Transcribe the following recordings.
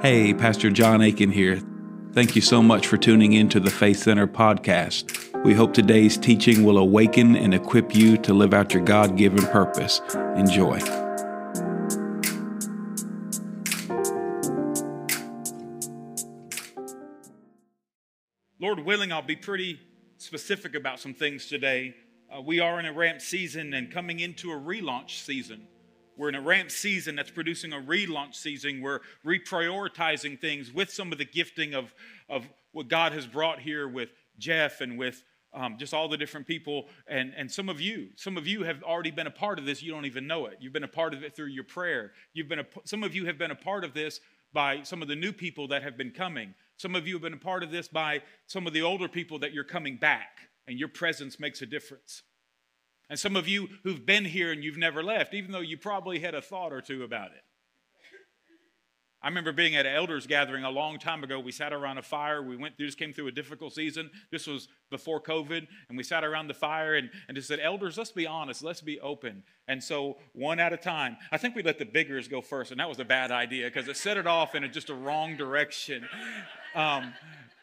Hey, Pastor John Aitken here. Thank you so much for tuning in to the Faith Center podcast. We hope today's teaching will awaken and equip you to live out your God given purpose. Enjoy. Lord willing, I'll be pretty specific about some things today. Uh, we are in a ramp season and coming into a relaunch season. We're in a ramp season that's producing a relaunch season. We're reprioritizing things with some of the gifting of, of what God has brought here with Jeff and with um, just all the different people. And, and some of you some of you have already been a part of this. You don't even know it. You've been a part of it through your prayer. You've been a, some of you have been a part of this by some of the new people that have been coming. Some of you have been a part of this by some of the older people that you're coming back and your presence makes a difference and some of you who've been here and you've never left, even though you probably had a thought or two about it. I remember being at an elders gathering a long time ago. We sat around a fire. We went through, just came through a difficult season. This was before COVID, and we sat around the fire and, and just said, Elders, let's be honest, let's be open. And so, one at a time, I think we let the biggers go first, and that was a bad idea because it set it off in a, just a wrong direction. Um,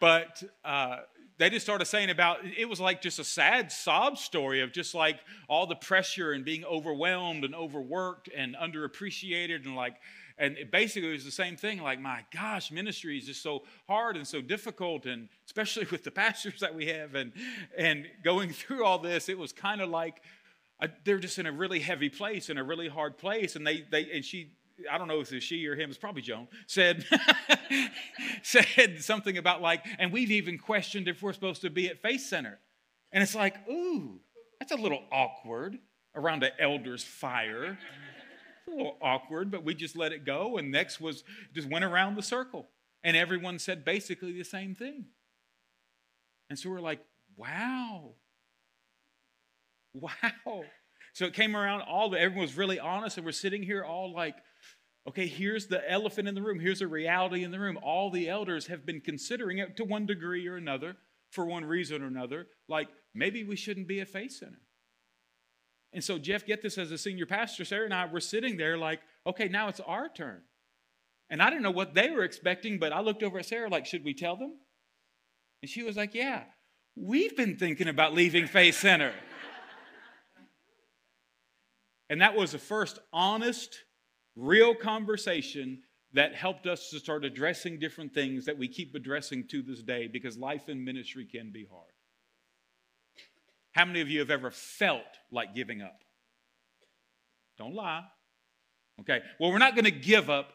but uh, they just started saying about it was like just a sad sob story of just like all the pressure and being overwhelmed and overworked and underappreciated and like and it basically was the same thing like my gosh ministry is just so hard and so difficult and especially with the pastors that we have and and going through all this it was kind of like uh, they're just in a really heavy place in a really hard place and they they and she I don't know if it's she or him, it's probably Joan, said, said something about like, and we've even questioned if we're supposed to be at Faith Center. And it's like, ooh, that's a little awkward around an elder's fire. It's a little awkward, but we just let it go. And next was just went around the circle. And everyone said basically the same thing. And so we're like, wow. Wow. So it came around, all the, everyone was really honest, and we're sitting here all like, Okay, here's the elephant in the room. Here's a reality in the room. All the elders have been considering it to one degree or another, for one reason or another, like maybe we shouldn't be a faith center. And so, Jeff, get this as a senior pastor, Sarah and I were sitting there like, okay, now it's our turn. And I didn't know what they were expecting, but I looked over at Sarah like, should we tell them? And she was like, yeah, we've been thinking about leaving Faith Center. and that was the first honest, real conversation that helped us to start addressing different things that we keep addressing to this day because life in ministry can be hard. How many of you have ever felt like giving up? Don't lie. Okay, well, we're not going to give up,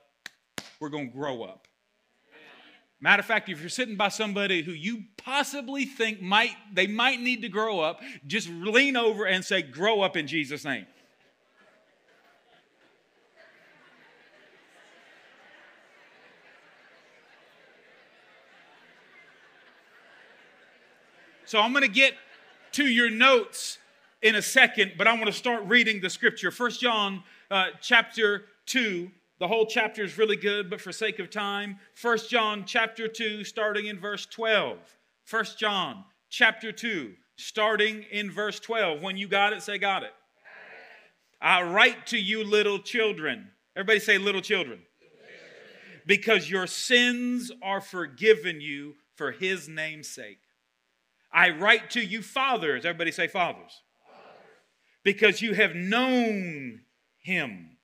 we're going to grow up. Matter of fact, if you're sitting by somebody who you possibly think might they might need to grow up, just lean over and say, "Grow up in Jesus' name." So I'm going to get to your notes in a second, but I want to start reading the scripture. First John uh, chapter 2. The whole chapter is really good, but for sake of time, First John chapter 2, starting in verse 12. First John chapter 2, starting in verse 12. When you got it, say, Got it. I write to you, little children. Everybody say, Little children. Because your sins are forgiven you for his name's sake. I write to you, fathers. Everybody say, fathers. Because you have known him.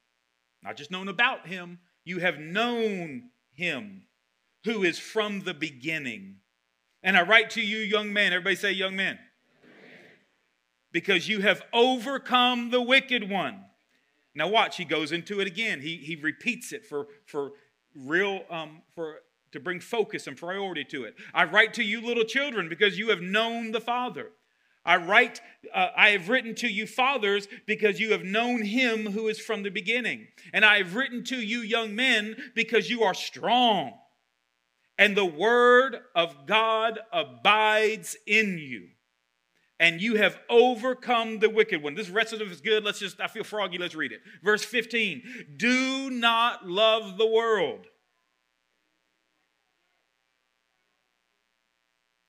Not just known about him, you have known him who is from the beginning. And I write to you, young men. Everybody say, young men. Because you have overcome the wicked one. Now, watch, he goes into it again. He, he repeats it for, for real, um, for to bring focus and priority to it. I write to you, little children, because you have known the Father. I write, uh, I have written to you, fathers, because you have known him who is from the beginning. And I have written to you, young men, because you are strong. And the word of God abides in you. And you have overcome the wicked one. This it is good. Let's just, I feel froggy. Let's read it. Verse 15 Do not love the world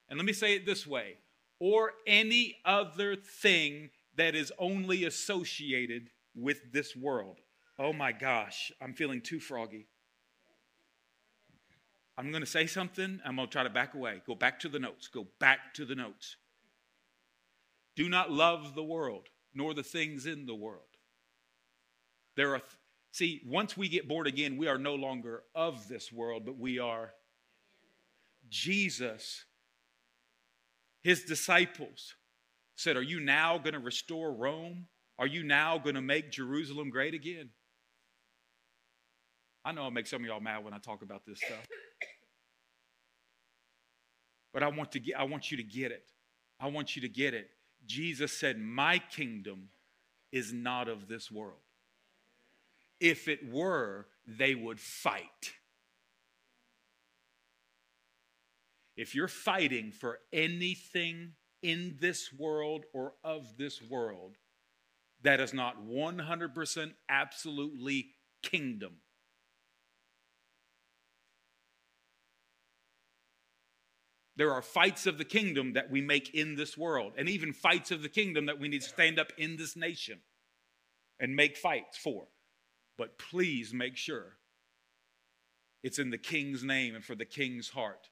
And let me say it this way or any other thing that is only associated with this world. Oh my gosh, I'm feeling too froggy. I'm going to say something. I'm going to try to back away. Go back to the notes. Go back to the notes. Do not love the world, nor the things in the world. There are, see, once we get born again, we are no longer of this world, but we are Jesus. His disciples said, Are you now going to restore Rome? Are you now going to make Jerusalem great again? I know I make some of y'all mad when I talk about this stuff. But I want to get I want you to get it. I want you to get it. Jesus said, "My kingdom is not of this world." If it were, they would fight. If you're fighting for anything in this world or of this world that is not 100% absolutely kingdom, There are fights of the kingdom that we make in this world, and even fights of the kingdom that we need to stand up in this nation and make fights for. But please make sure it's in the king's name and for the king's heart.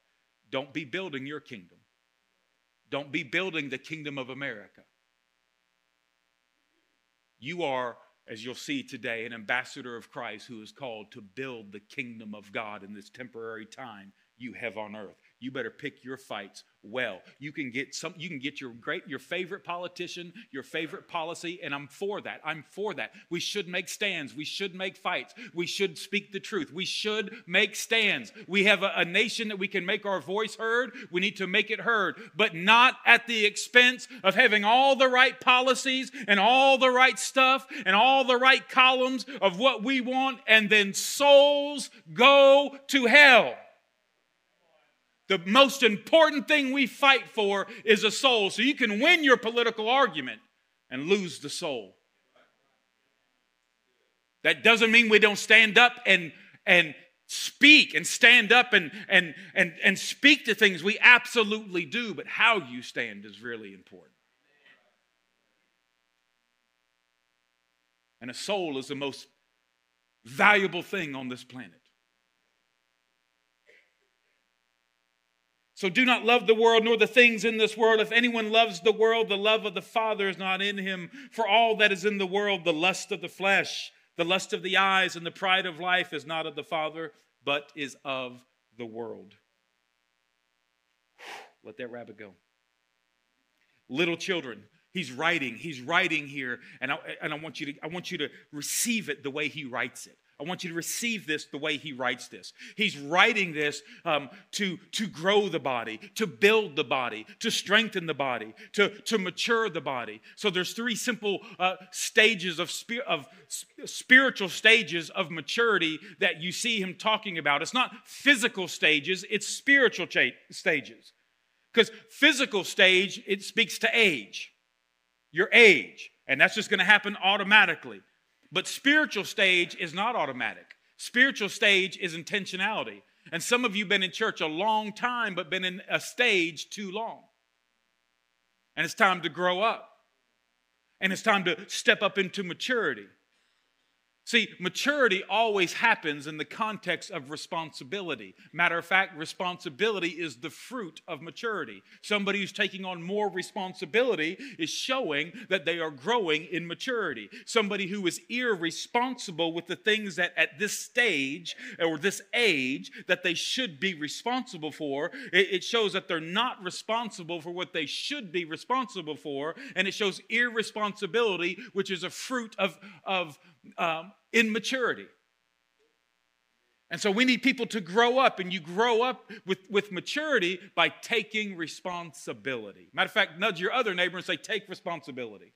Don't be building your kingdom, don't be building the kingdom of America. You are, as you'll see today, an ambassador of Christ who is called to build the kingdom of God in this temporary time you have on earth you better pick your fights well. You can get some you can get your great your favorite politician, your favorite policy and I'm for that. I'm for that. We should make stands. We should make fights. We should speak the truth. We should make stands. We have a, a nation that we can make our voice heard. We need to make it heard, but not at the expense of having all the right policies and all the right stuff and all the right columns of what we want and then souls go to hell. The most important thing we fight for is a soul. So you can win your political argument and lose the soul. That doesn't mean we don't stand up and, and speak and stand up and, and, and, and speak to things. We absolutely do, but how you stand is really important. And a soul is the most valuable thing on this planet. So do not love the world nor the things in this world. If anyone loves the world, the love of the Father is not in him. For all that is in the world, the lust of the flesh, the lust of the eyes, and the pride of life is not of the Father, but is of the world. Let that rabbit go. Little children, he's writing, he's writing here, and I, and I want you to I want you to receive it the way he writes it. I want you to receive this the way he writes this. He's writing this um, to, to grow the body, to build the body, to strengthen the body, to, to mature the body. So there's three simple uh, stages of, spi- of spiritual stages of maturity that you see him talking about. It's not physical stages, it's spiritual cha- stages. Because physical stage, it speaks to age, your age. And that's just going to happen automatically. But spiritual stage is not automatic. Spiritual stage is intentionality. And some of you have been in church a long time, but been in a stage too long. And it's time to grow up. And it's time to step up into maturity. See, maturity always happens in the context of responsibility. Matter of fact, responsibility is the fruit of maturity. Somebody who's taking on more responsibility is showing that they are growing in maturity. Somebody who is irresponsible with the things that at this stage or this age that they should be responsible for, it shows that they're not responsible for what they should be responsible for, and it shows irresponsibility, which is a fruit of, of um, in maturity. And so we need people to grow up, and you grow up with, with maturity by taking responsibility. Matter of fact, nudge your other neighbor and say, Take responsibility.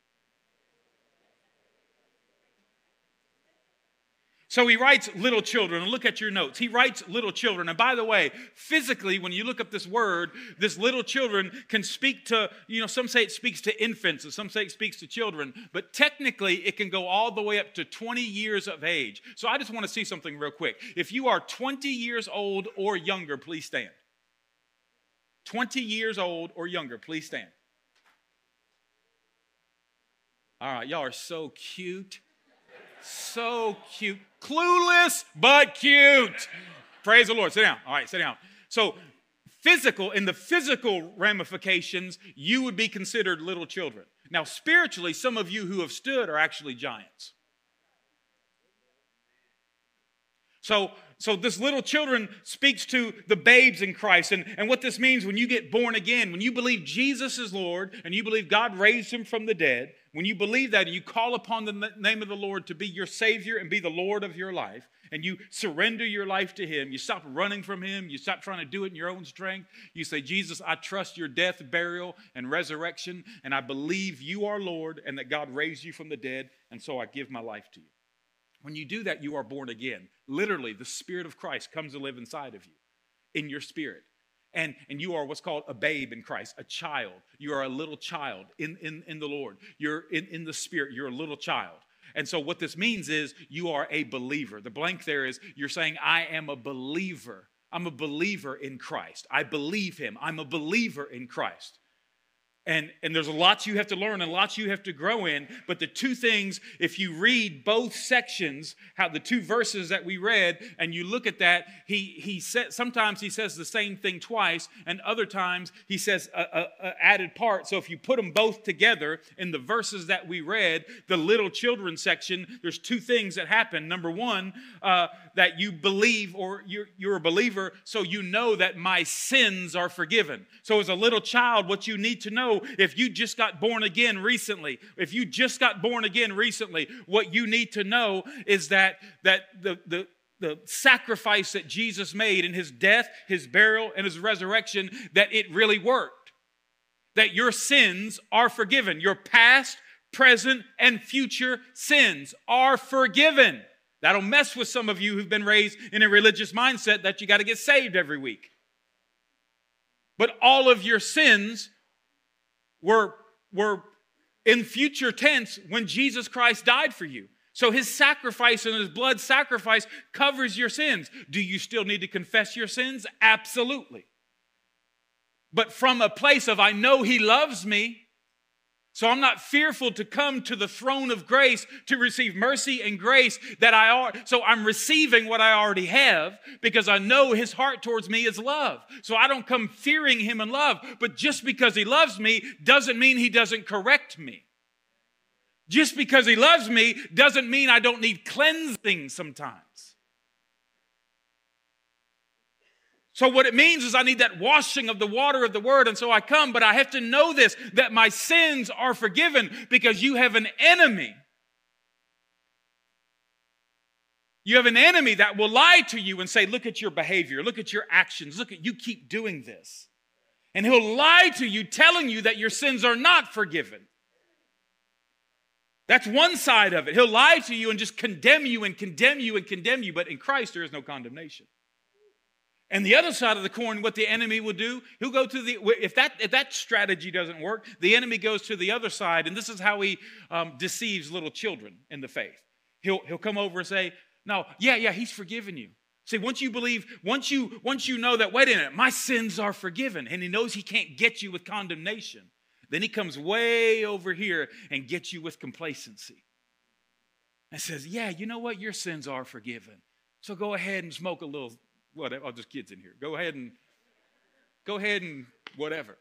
So he writes little children, look at your notes. He writes little children. And by the way, physically, when you look up this word, this little children can speak to, you know, some say it speaks to infants, and some say it speaks to children, but technically it can go all the way up to 20 years of age. So I just want to see something real quick. If you are 20 years old or younger, please stand. 20 years old or younger, please stand. All right, y'all are so cute. So cute. Clueless, but cute. Praise the Lord. Sit down. All right, sit down. So, physical, in the physical ramifications, you would be considered little children. Now, spiritually, some of you who have stood are actually giants. So, so this little children speaks to the babes in Christ. And, and what this means when you get born again, when you believe Jesus is Lord and you believe God raised him from the dead, when you believe that and you call upon the name of the Lord to be your Savior and be the Lord of your life, and you surrender your life to Him, you stop running from Him, you stop trying to do it in your own strength. You say, Jesus, I trust your death, burial, and resurrection, and I believe you are Lord and that God raised you from the dead, and so I give my life to you. When you do that, you are born again. Literally, the Spirit of Christ comes to live inside of you, in your spirit. And, and you are what's called a babe in Christ, a child. You are a little child in, in, in the Lord. You're in, in the Spirit, you're a little child. And so, what this means is you are a believer. The blank there is you're saying, I am a believer. I'm a believer in Christ. I believe him. I'm a believer in Christ. And, and there's lots you have to learn and lots you have to grow in. But the two things, if you read both sections, how the two verses that we read, and you look at that, he, he said, sometimes he says the same thing twice, and other times he says a, a, a added part. So if you put them both together in the verses that we read, the little children section, there's two things that happen. Number one, uh, that you believe or you're, you're a believer, so you know that my sins are forgiven. So as a little child, what you need to know if you just got born again recently, if you just got born again recently, what you need to know is that, that the, the, the sacrifice that Jesus made in his death, his burial, and his resurrection, that it really worked. That your sins are forgiven. Your past, present, and future sins are forgiven. That'll mess with some of you who've been raised in a religious mindset that you got to get saved every week. But all of your sins were, were in future tense when Jesus Christ died for you. So his sacrifice and his blood sacrifice covers your sins. Do you still need to confess your sins? Absolutely. But from a place of, I know he loves me, so I'm not fearful to come to the throne of grace to receive mercy and grace that I are. So I'm receiving what I already have because I know his heart towards me is love. So I don't come fearing him in love. But just because he loves me doesn't mean he doesn't correct me. Just because he loves me doesn't mean I don't need cleansing sometimes. So, what it means is I need that washing of the water of the word. And so I come, but I have to know this that my sins are forgiven because you have an enemy. You have an enemy that will lie to you and say, Look at your behavior, look at your actions, look at you keep doing this. And he'll lie to you, telling you that your sins are not forgiven. That's one side of it. He'll lie to you and just condemn you and condemn you and condemn you, but in Christ there is no condemnation. And the other side of the coin, what the enemy will do, he'll go to the, if that, if that strategy doesn't work, the enemy goes to the other side. And this is how he um, deceives little children in the faith. He'll, he'll come over and say, no, yeah, yeah, he's forgiven you. See, once you believe, once you, once you know that, wait a minute, my sins are forgiven, and he knows he can't get you with condemnation, then he comes way over here and gets you with complacency. And says, yeah, you know what? Your sins are forgiven. So go ahead and smoke a little whatever. Oh, just kids in here. Go ahead and go ahead and whatever.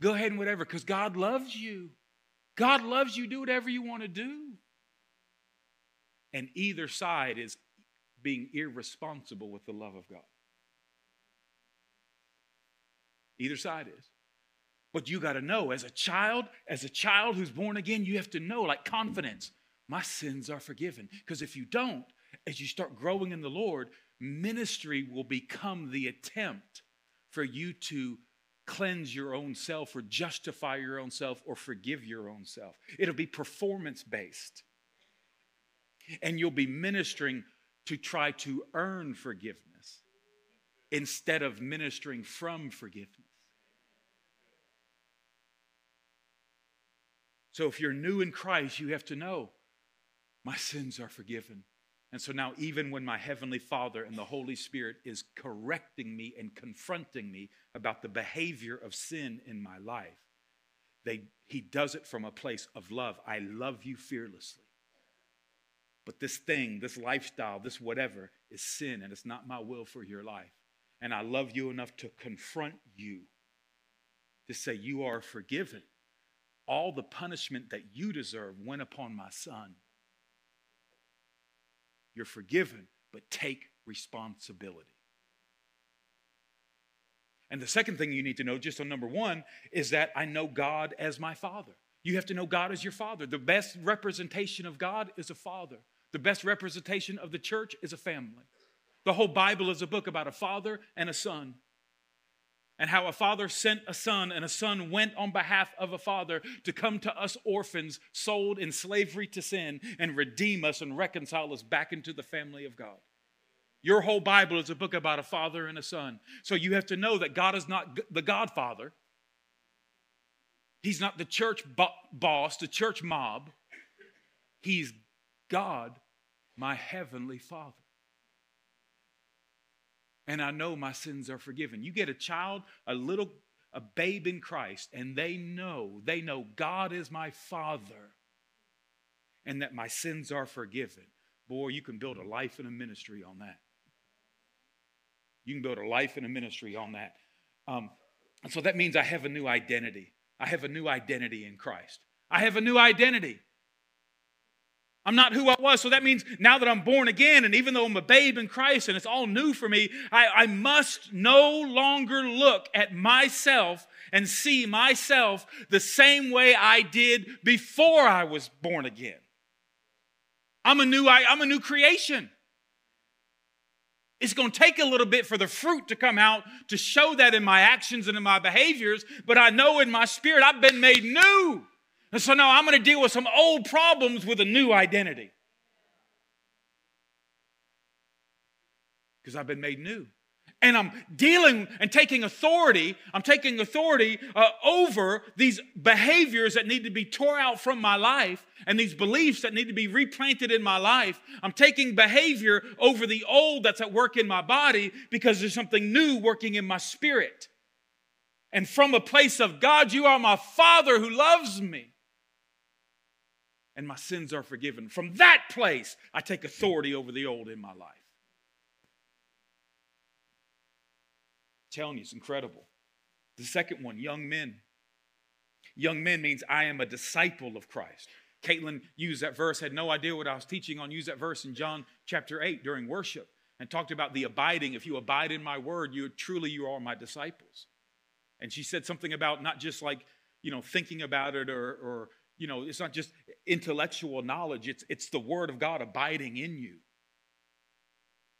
go ahead and whatever, because God loves you. God loves you. Do whatever you want to do. And either side is being irresponsible with the love of God. Either side is. But you got to know as a child, as a child who's born again, you have to know like confidence my sins are forgiven. Because if you don't, as you start growing in the Lord, ministry will become the attempt for you to cleanse your own self or justify your own self or forgive your own self. It'll be performance based. And you'll be ministering to try to earn forgiveness instead of ministering from forgiveness. So if you're new in Christ, you have to know my sins are forgiven. And so now, even when my Heavenly Father and the Holy Spirit is correcting me and confronting me about the behavior of sin in my life, they, He does it from a place of love. I love you fearlessly. But this thing, this lifestyle, this whatever is sin, and it's not my will for your life. And I love you enough to confront you, to say, You are forgiven. All the punishment that you deserve went upon my son. You're forgiven, but take responsibility. And the second thing you need to know, just on number one, is that I know God as my father. You have to know God as your father. The best representation of God is a father, the best representation of the church is a family. The whole Bible is a book about a father and a son. And how a father sent a son, and a son went on behalf of a father to come to us orphans, sold in slavery to sin, and redeem us and reconcile us back into the family of God. Your whole Bible is a book about a father and a son. So you have to know that God is not the Godfather. He's not the church bo- boss, the church mob. He's God, my heavenly Father. And I know my sins are forgiven. You get a child, a little, a babe in Christ, and they know, they know God is my Father and that my sins are forgiven. Boy, you can build a life and a ministry on that. You can build a life and a ministry on that. Um, and so that means I have a new identity. I have a new identity in Christ. I have a new identity. I'm not who I was. So that means now that I'm born again, and even though I'm a babe in Christ and it's all new for me, I, I, must no longer look at myself and see myself the same way I did before I was born again. I'm a new, I, I'm a new creation. It's going to take a little bit for the fruit to come out to show that in my actions and in my behaviors, but I know in my spirit I've been made new. And so now I'm going to deal with some old problems with a new identity. Because I've been made new and I'm dealing and taking authority. I'm taking authority uh, over these behaviors that need to be tore out from my life and these beliefs that need to be replanted in my life. I'm taking behavior over the old that's at work in my body because there's something new working in my spirit. And from a place of God, you are my Father who loves me. And my sins are forgiven. From that place, I take authority over the old in my life. telling you, it's incredible. The second one, young men. Young men means I am a disciple of Christ. Caitlin used that verse, had no idea what I was teaching on, used that verse in John chapter 8 during worship and talked about the abiding. If you abide in my word, you truly you are my disciples. And she said something about not just like, you know, thinking about it or, or you know, it's not just intellectual knowledge, it's, it's the word of God abiding in you.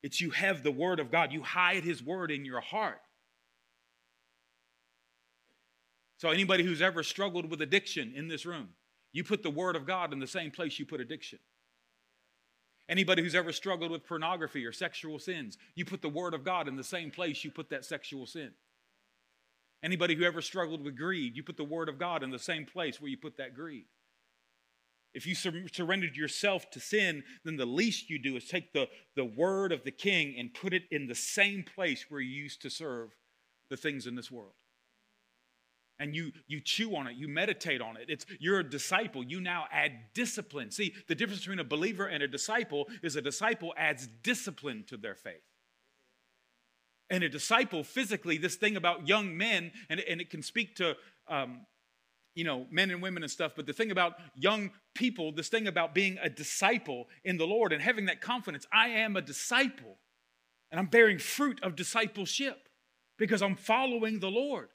It's you have the word of God, you hide his word in your heart. So, anybody who's ever struggled with addiction in this room, you put the Word of God in the same place you put addiction. Anybody who's ever struggled with pornography or sexual sins, you put the Word of God in the same place you put that sexual sin. Anybody who ever struggled with greed, you put the Word of God in the same place where you put that greed. If you sur- surrendered yourself to sin, then the least you do is take the, the Word of the King and put it in the same place where you used to serve the things in this world. And you you chew on it you meditate on it. It's you're a disciple. You now add discipline. See the difference between a believer and a disciple is a disciple adds discipline to their faith and a disciple physically this thing about young men and, and it can speak to um, you know men and women and stuff but the thing about young people this thing about being a disciple in the lord and having that confidence i am a disciple and i'm bearing fruit of discipleship because i'm following the lord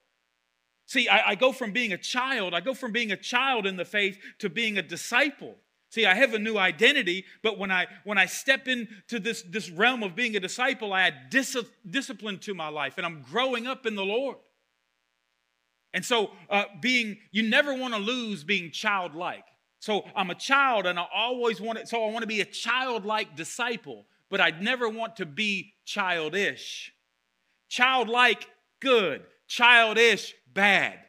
See, I, I, go from being a child, I go from being a child in the faith to being a disciple. See, I have a new identity, but when I when I step into this, this realm of being a disciple, I add dis- discipline to my life, and I'm growing up in the Lord. And so, uh, being you never want to lose being childlike. So I'm a child, and I always want it. So I want to be a childlike disciple, but I'd never want to be childish. Childlike, good. Childish, bad.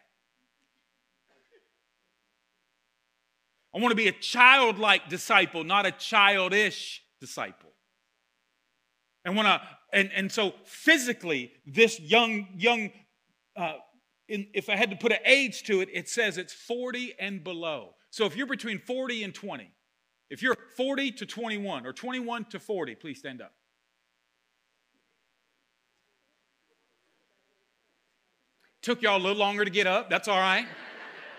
I want to be a childlike disciple, not a childish disciple. And when I, and, and so physically, this young, young, uh, in, if I had to put an age to it, it says it's 40 and below. So if you're between 40 and 20, If you're 40 to 21 or 21 to 40, please stand up. Took y'all a little longer to get up. That's all right.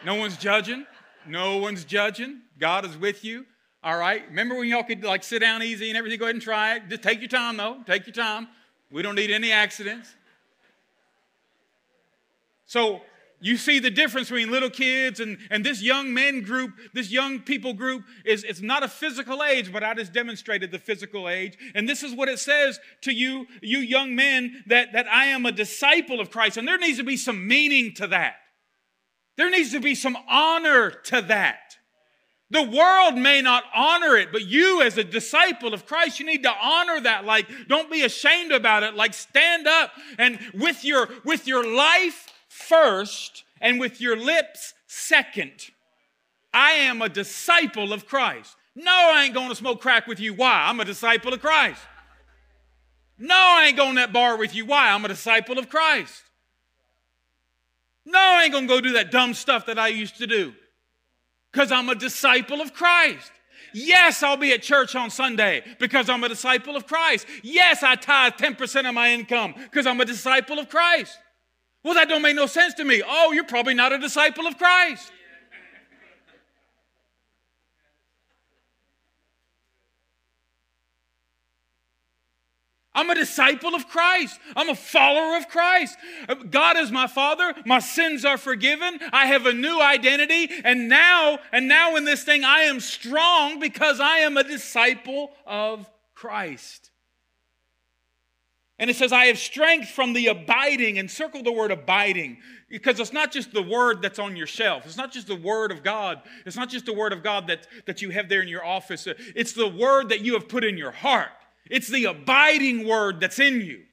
No one's judging. No one's judging. God is with you. All right. Remember when y'all could like sit down easy and everything? Go ahead and try it. Just take your time, though. Take your time. We don't need any accidents. So you see the difference between little kids and, and this young men group, this young people group is it's not a physical age, but I just demonstrated the physical age. And this is what it says to you, you young men, that, that I am a disciple of Christ. And there needs to be some meaning to that. There needs to be some honor to that. The world may not honor it, but you, as a disciple of Christ, you need to honor that. Like, don't be ashamed about it. Like, stand up and with your with your life first and with your lips second. I am a disciple of Christ. No, I ain't going to smoke crack with you. Why? I'm a disciple of Christ. No, I ain't going to that bar with you. Why? I'm a disciple of Christ. No, I ain't to go do that dumb stuff that I used to do because I'm a disciple of Christ. Yes, I'll be at church on Sunday because I'm a disciple of Christ. Yes, I tithe 10% of my income because I'm a disciple of Christ. Well, that don't make no sense to me. Oh, you're probably not a disciple of Christ. I'm a disciple of Christ. I'm a follower of Christ. God is my father. My sins are forgiven. I have a new identity. And now, and now in this thing, I am strong because I am a disciple of Christ. And it says, I have strength from the abiding, and circle the word abiding, because it's not just the word that's on your shelf. It's not just the word of God. It's not just the word of God that, that you have there in your office. It's the word that you have put in your heart. It's the abiding word that's in you.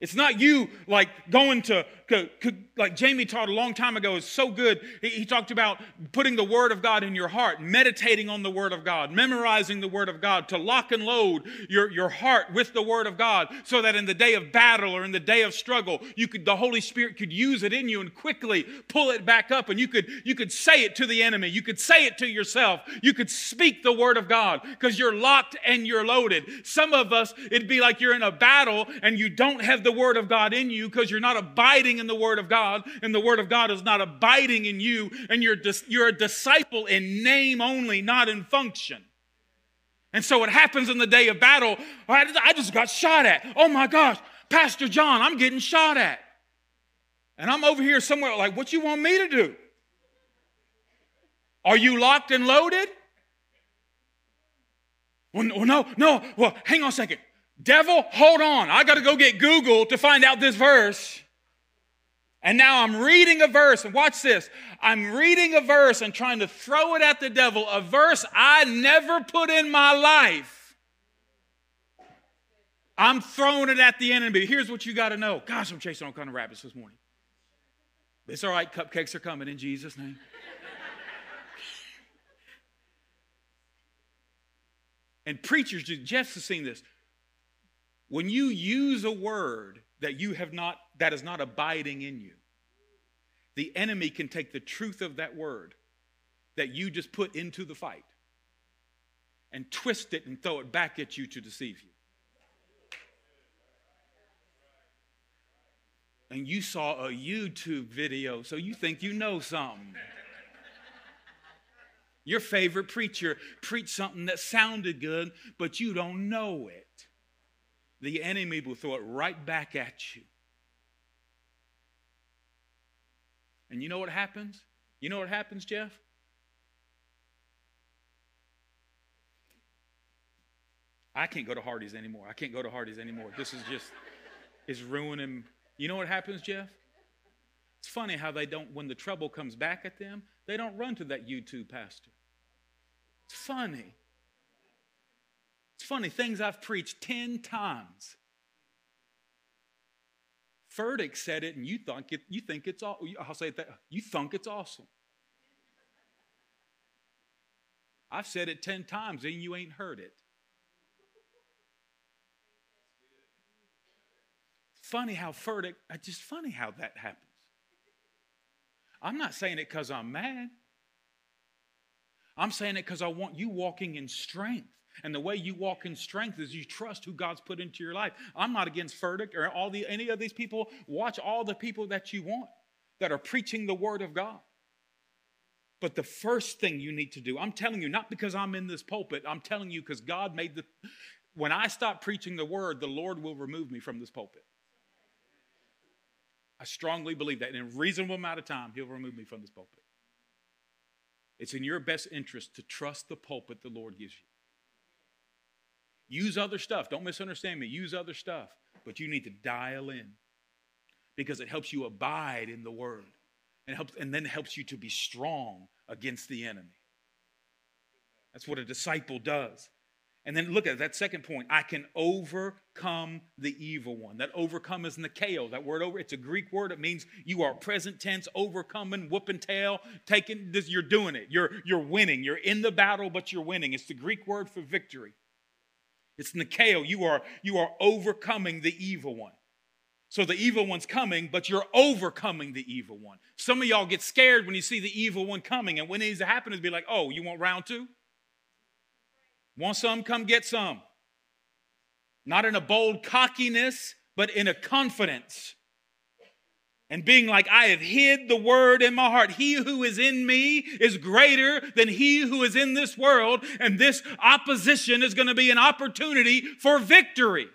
It's not you like going to, like Jamie taught a long time ago, is so good. He, talked about putting the Word of God in your heart, meditating on the Word of God, memorizing the Word of God, to lock and load your, your heart with the Word of God, so that in the day of battle or in the day of struggle, you could the Holy Spirit could use it in you and quickly pull it back up, and you could you could say it to the enemy, you could say it to yourself, you could speak the Word of God because you're locked and you're loaded. Some of us, it'd be like you're in a battle and you don't have the Word of God in you because you're not abiding in the Word of God, and the Word of God is not abiding in you, and you're, dis- you're a disciple in name only, not in function. And so it happens in the day of battle. I just got shot at. Oh my gosh, Pastor John, I'm getting shot at. And I'm over here somewhere like, what you want me to do? Are you locked and loaded? Well, no, no. Well, hang on a second. Devil, hold on. I got to go get Google to find out this verse. And now I'm reading a verse, and watch this. I'm reading a verse and trying to throw it at the devil, a verse I never put in my life. I'm throwing it at the enemy. Here's what you got to know. Gosh, I'm chasing all kind of rabbits this morning. It's all right, cupcakes are coming in Jesus' name. and preachers, Jeff's has seen this. When you use a word that you have not, that is not abiding in you, the enemy can take the truth of that word that you just put into the fight and twist it and throw it back at you to deceive you. And you saw a YouTube video, so you think you know something. Your favorite preacher preached something that sounded good, but you don't know it the enemy will throw it right back at you. And you know what happens? You know what happens, Jeff? I can't go to Hardee's anymore. I can't go to Hardee's anymore. This is just, it's ruining. You know what happens, Jeff? It's funny how they don't, when the trouble comes back at them, they don't run to that YouTube pastor. It's funny. It's funny, things I've preached 10 times. Furtick said it, and you think it, you think it's all. I'll say it that you think it's awesome. I've said it 10 times and you ain't heard it. Funny how Furtick, it's just funny how that happens. I'm not saying it because I'm mad. I'm saying it because I want you walking in strength. And the way you walk in strength is you trust who God's put into your life. I'm not against Furtick or all the any of these people. Watch all the people that you want that are preaching the word of God. But the first thing you need to do, I'm telling you, not because I'm in this pulpit, I'm telling you because God made the when I stop preaching the word, the Lord will remove me from this pulpit. I strongly believe that. In a reasonable amount of time, He'll remove me from this pulpit. It's in your best interest to trust the pulpit the Lord gives you. Use other stuff. Don't misunderstand me. Use other stuff. But you need to dial in because it helps you abide in the word and, helps, and then helps you to be strong against the enemy. That's what a disciple does. And then look at that second point. I can overcome the evil one. That overcome is nikao. That word over, it's a Greek word. It means you are present tense, overcoming, whooping tail, taking this, you're doing it. You're you're winning. You're in the battle, but you're winning. It's the Greek word for victory. It's nikao. You are you are overcoming the evil one. So the evil one's coming, but you're overcoming the evil one. Some of y'all get scared when you see the evil one coming, and when it needs to happen is be like, oh, you want round two? Want some? Come get some. Not in a bold cockiness, but in a confidence. And being like, I have hid the word in my heart. He who is in me is greater than he who is in this world. And this opposition is going to be an opportunity for victory.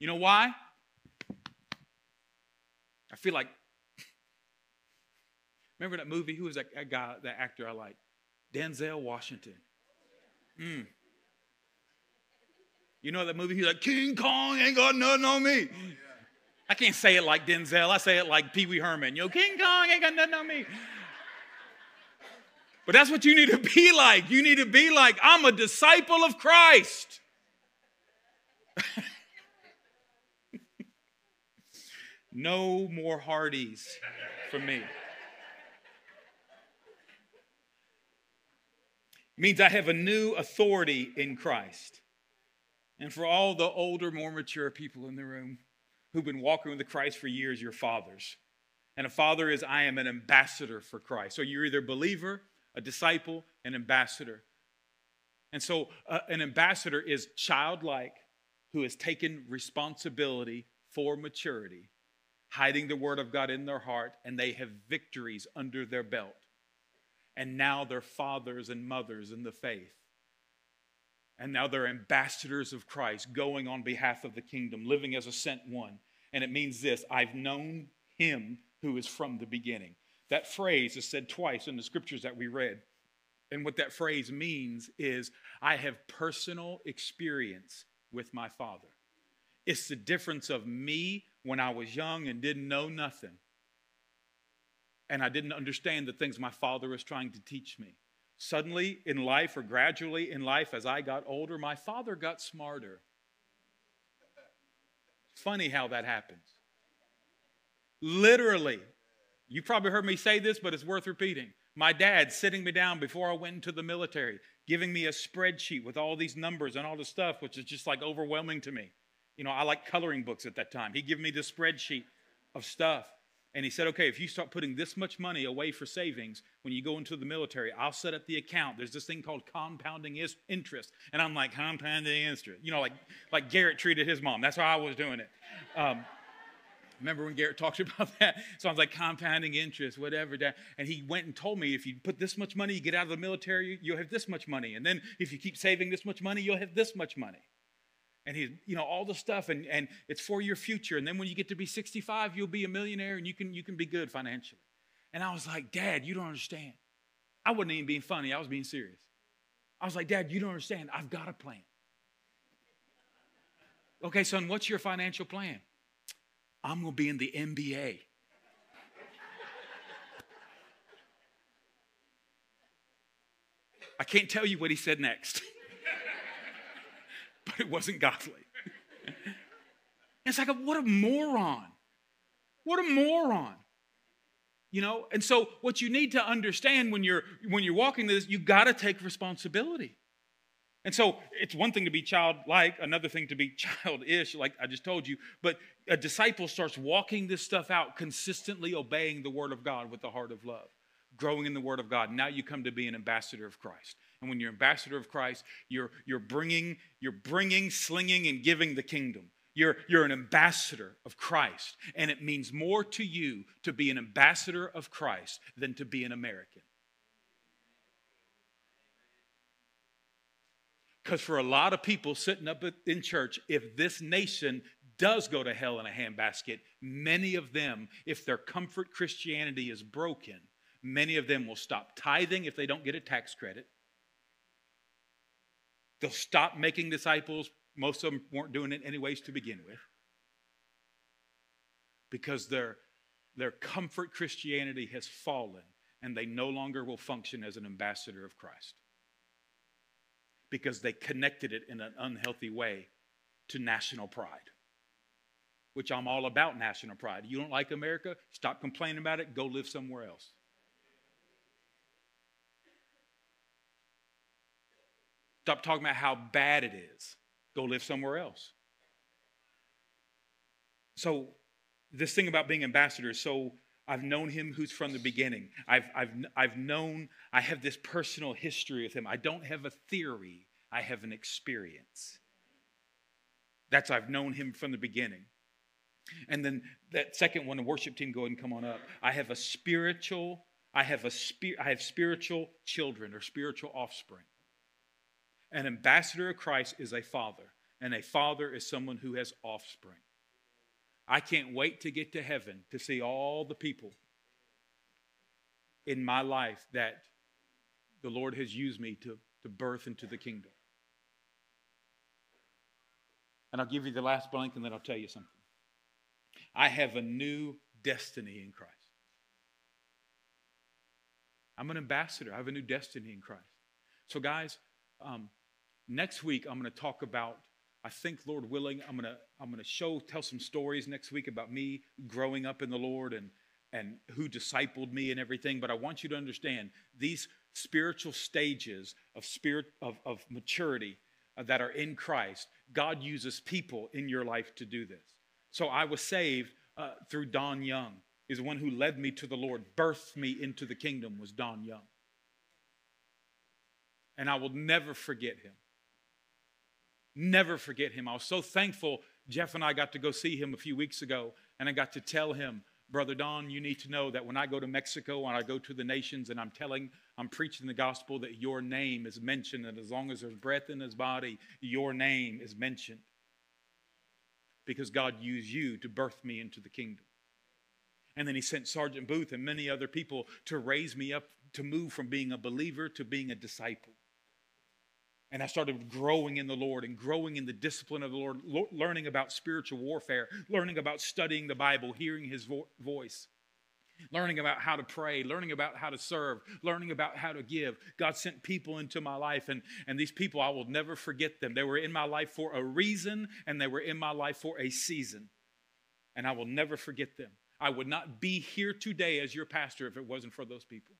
You know why? I feel like Remember that movie? Who was that, guy, that actor I like? Denzel Washington. Mm. You know that movie? He's like, King Kong ain't got nothing on me. I can't say it like Denzel. I say it like Pee Wee Herman. Yo, King Kong ain't got nothing on me. But that's what you need to be like. You need to be like, I'm a disciple of Christ. no more Hardee's for me. means I have a new authority in Christ. And for all the older, more mature people in the room who've been walking with Christ for years, you're fathers. And a father is, I am an ambassador for Christ. So you're either a believer, a disciple, an ambassador. And so uh, an ambassador is childlike who has taken responsibility for maturity, hiding the word of God in their heart, and they have victories under their belt and now they're fathers and mothers in the faith. And now they're ambassadors of Christ, going on behalf of the kingdom, living as a sent one. And it means this I've known him who is from the beginning. That phrase is said twice in the scriptures that we read. And what that phrase means is I have personal experience with my Father. It's the difference of me when I was young and didn't know nothing and I didn't understand the things my father was trying to teach me. Suddenly in life, or gradually in life, as I got older, my father got smarter. Funny how that happens. Literally, you probably heard me say this, but it's worth repeating. My dad sitting me down before I went into the military, giving me a spreadsheet with all these numbers and all this stuff, which is just like overwhelming to me. You know, I like coloring books at that time. He gave me this spreadsheet of stuff. And he said, okay, if you start putting this much money away for savings when you go into the military, I'll set up the account. There's this thing called compounding interest. And I'm like, compounding interest. You know, like, like Garrett treated his mom. That's how I was doing it. Um, remember when Garrett talked about that? So I was like, compounding interest, whatever. And he went and told me, if you put this much money, you get out of the military, you'll have this much money. And then if you keep saving this much money, you'll have this much money and he you know all the stuff and, and it's for your future. And then when you get to be 65 you'll be a millionaire and you can you can be good financially. And i was like dad you don't understand. I wasn't even being funny. I was being serious. I was like dad you don't understand. I've got a plan. Okay son what's your financial plan? I'm going to be in the nba i can't tell you what he said next but it wasn't godly. it's like, what a moron. What a moron. You know, and so what you need to understand when you're when you're walking this, you got to take responsibility. And so it's one thing to be childlike, another thing to be childish, like I just told you. But a disciple starts walking this stuff out, consistently obeying the word of God with the heart of love, growing in the word of God. Now you come to be an ambassador of Christ. And when you're ambassador of Christ, you're, you're bringing, you're bringing, slinging, and giving the kingdom. You're, you're an ambassador of Christ. And it means more to you to be an ambassador of Christ than to be an American. Because for a lot of people sitting up in church, if this nation does go to hell in a handbasket, many of them, if their comfort Christianity is broken, many of them will stop tithing if they don't get a tax credit. They'll stop making disciples. Most of them weren't doing it anyways to begin with. Because their, their comfort Christianity has fallen and they no longer will function as an ambassador of Christ because they connected it in an unhealthy way to national pride, which I'm all about national pride. You don't like America? Stop complaining about it, go live somewhere else. Stop talking about how bad it is. Go live somewhere else. So, this thing about being ambassadors, so I've known him who's from the beginning. I've, I've, I've known, I have this personal history with him. I don't have a theory, I have an experience. That's I've known him from the beginning. And then that second one, the worship team, go ahead and come on up. I have a spiritual, I have a spirit, I have spiritual children or spiritual offspring. An ambassador of Christ is a father, and a father is someone who has offspring. I can't wait to get to heaven to see all the people in my life that the Lord has used me to, to birth into the kingdom. And I'll give you the last blank and then I'll tell you something. I have a new destiny in Christ. I'm an ambassador. I have a new destiny in Christ. So, guys, um, next week I'm going to talk about I think, Lord willing, I'm gonna I'm gonna show tell some stories next week about me growing up in the Lord and and who discipled me and everything. But I want you to understand these spiritual stages of spirit of, of maturity uh, that are in Christ. God uses people in your life to do this. So I was saved uh, through Don Young. Is the one who led me to the Lord, birthed me into the kingdom was Don Young. And I will never forget him. Never forget him. I was so thankful. Jeff and I got to go see him a few weeks ago, and I got to tell him, Brother Don, you need to know that when I go to Mexico and I go to the nations and I'm telling, I'm preaching the gospel, that your name is mentioned. And as long as there's breath in his body, your name is mentioned. Because God used you to birth me into the kingdom. And then he sent Sergeant Booth and many other people to raise me up to move from being a believer to being a disciple. And I started growing in the Lord and growing in the discipline of the Lord, lo- learning about spiritual warfare, learning about studying the Bible, hearing His vo- voice, learning about how to pray, learning about how to serve, learning about how to give. God sent people into my life, and, and these people, I will never forget them. They were in my life for a reason, and they were in my life for a season. And I will never forget them. I would not be here today as your pastor if it wasn't for those people.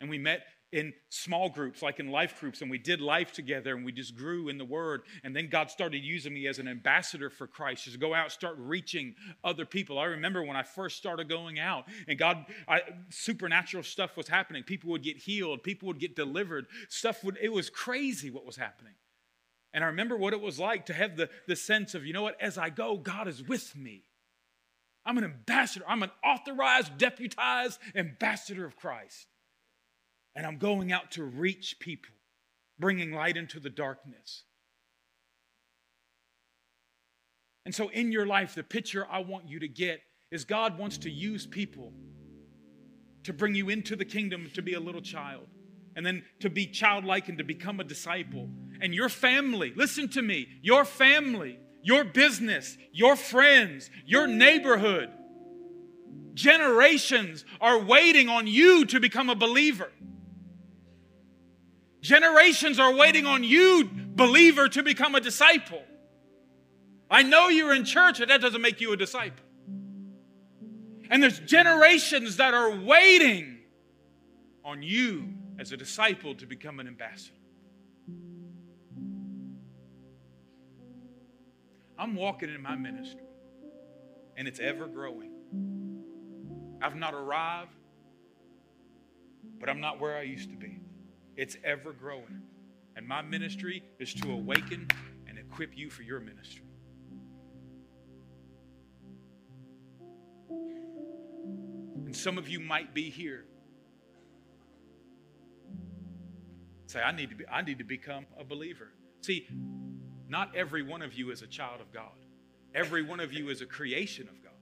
And we met in small groups, like in life groups, and we did life together and we just grew in the word. And then God started using me as an ambassador for Christ, just go out, start reaching other people. I remember when I first started going out and God, I, supernatural stuff was happening. People would get healed, people would get delivered. Stuff would, it was crazy what was happening. And I remember what it was like to have the, the sense of, you know what, as I go, God is with me. I'm an ambassador, I'm an authorized, deputized ambassador of Christ. And I'm going out to reach people, bringing light into the darkness. And so, in your life, the picture I want you to get is God wants to use people to bring you into the kingdom to be a little child, and then to be childlike and to become a disciple. And your family, listen to me, your family, your business, your friends, your neighborhood, generations are waiting on you to become a believer. Generations are waiting on you, believer, to become a disciple. I know you're in church, but that doesn't make you a disciple. And there's generations that are waiting on you as a disciple to become an ambassador. I'm walking in my ministry, and it's ever growing. I've not arrived, but I'm not where I used to be. It's ever growing. And my ministry is to awaken and equip you for your ministry. And some of you might be here. Say, I need to be, I need to become a believer. See, not every one of you is a child of God. Every one of you is a creation of God,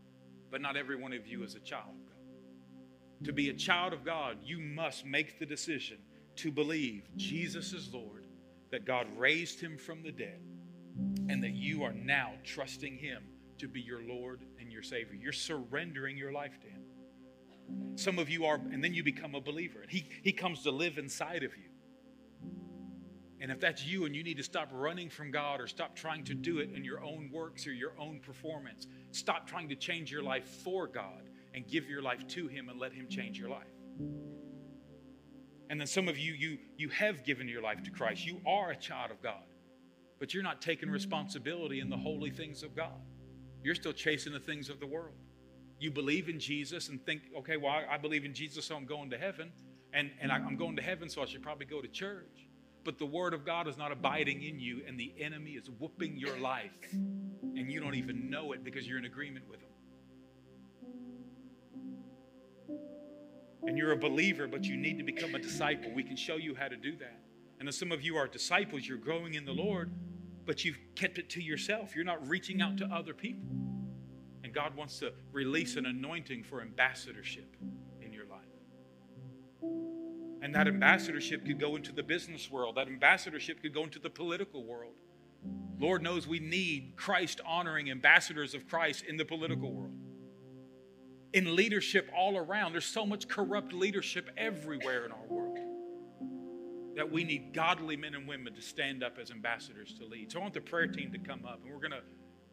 but not every one of you is a child of God. To be a child of God, you must make the decision to believe Jesus is Lord, that God raised him from the dead, and that you are now trusting him to be your Lord and your Savior. You're surrendering your life to him. Some of you are, and then you become a believer, and he, he comes to live inside of you. And if that's you and you need to stop running from God or stop trying to do it in your own works or your own performance, stop trying to change your life for God and give your life to Him and let Him change your life. And then some of you, you, you have given your life to Christ. You are a child of God, but you're not taking responsibility in the holy things of God. You're still chasing the things of the world. You believe in Jesus and think, okay, well, I, I believe in Jesus, so I'm going to heaven. And, and I, I'm going to heaven, so I should probably go to church but the word of God is not abiding in you, and the enemy is whooping your life, and you don't even know it because you're in agreement with him. And you're a believer, but you need to become a disciple. We can show you how to do that. And some of you are disciples, you're growing in the Lord, but you've kept it to yourself. You're not reaching out to other people. And God wants to release an anointing for ambassadorship. In your life. And that ambassadorship could go into the business world, that ambassadorship could go into the political world. Lord knows we need Christ honoring ambassadors of Christ in the political world. In leadership all around, there's so much corrupt leadership everywhere in our world that we need godly men and women to stand up as ambassadors to lead. So I want the prayer team to come up and we're going to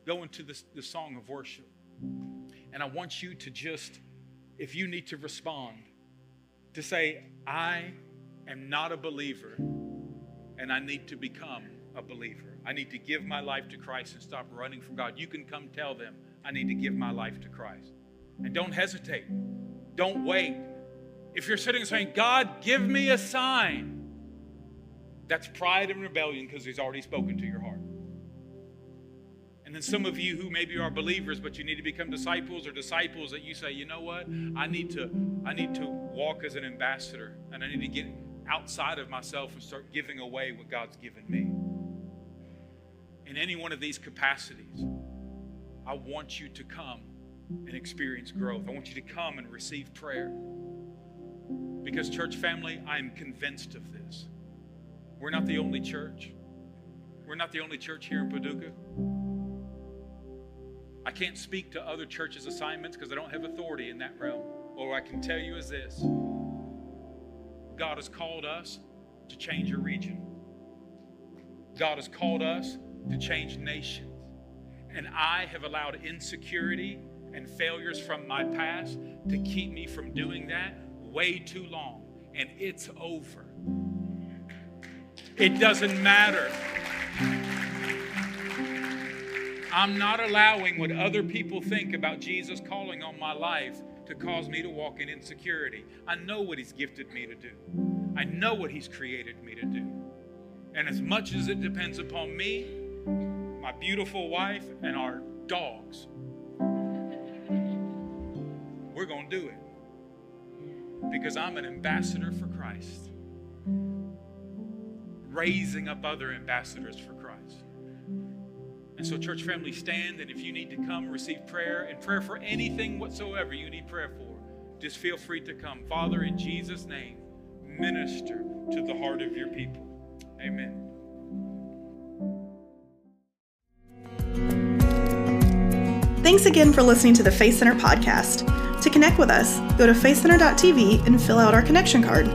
go into this, this song of worship. And I want you to just, if you need to respond, to say, I am not a believer and I need to become a believer. I need to give my life to Christ and stop running from God. You can come tell them, I need to give my life to Christ. And don't hesitate, don't wait. If you're sitting saying, God, give me a sign, that's pride and rebellion because He's already spoken to your heart. And then some of you who maybe are believers, but you need to become disciples or disciples that you say, you know what? I need to, I need to walk as an ambassador and I need to get outside of myself and start giving away what God's given me. In any one of these capacities, I want you to come and experience growth. I want you to come and receive prayer. Because, church family, I am convinced of this. We're not the only church. We're not the only church here in Paducah. I can't speak to other churches' assignments because I don't have authority in that realm. All I can tell you is this God has called us to change a region, God has called us to change nations. And I have allowed insecurity and failures from my past to keep me from doing that way too long. And it's over. It doesn't matter. I'm not allowing what other people think about Jesus calling on my life to cause me to walk in insecurity. I know what He's gifted me to do, I know what He's created me to do. And as much as it depends upon me, my beautiful wife, and our dogs, we're going to do it because I'm an ambassador for Christ, raising up other ambassadors for Christ. And so, church family, stand. And if you need to come receive prayer and prayer for anything whatsoever you need prayer for, just feel free to come. Father, in Jesus' name, minister to the heart of your people. Amen. Thanks again for listening to the Faith Center podcast. To connect with us, go to faithcenter.tv and fill out our connection card.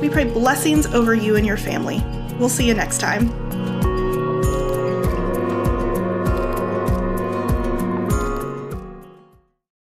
We pray blessings over you and your family. We'll see you next time.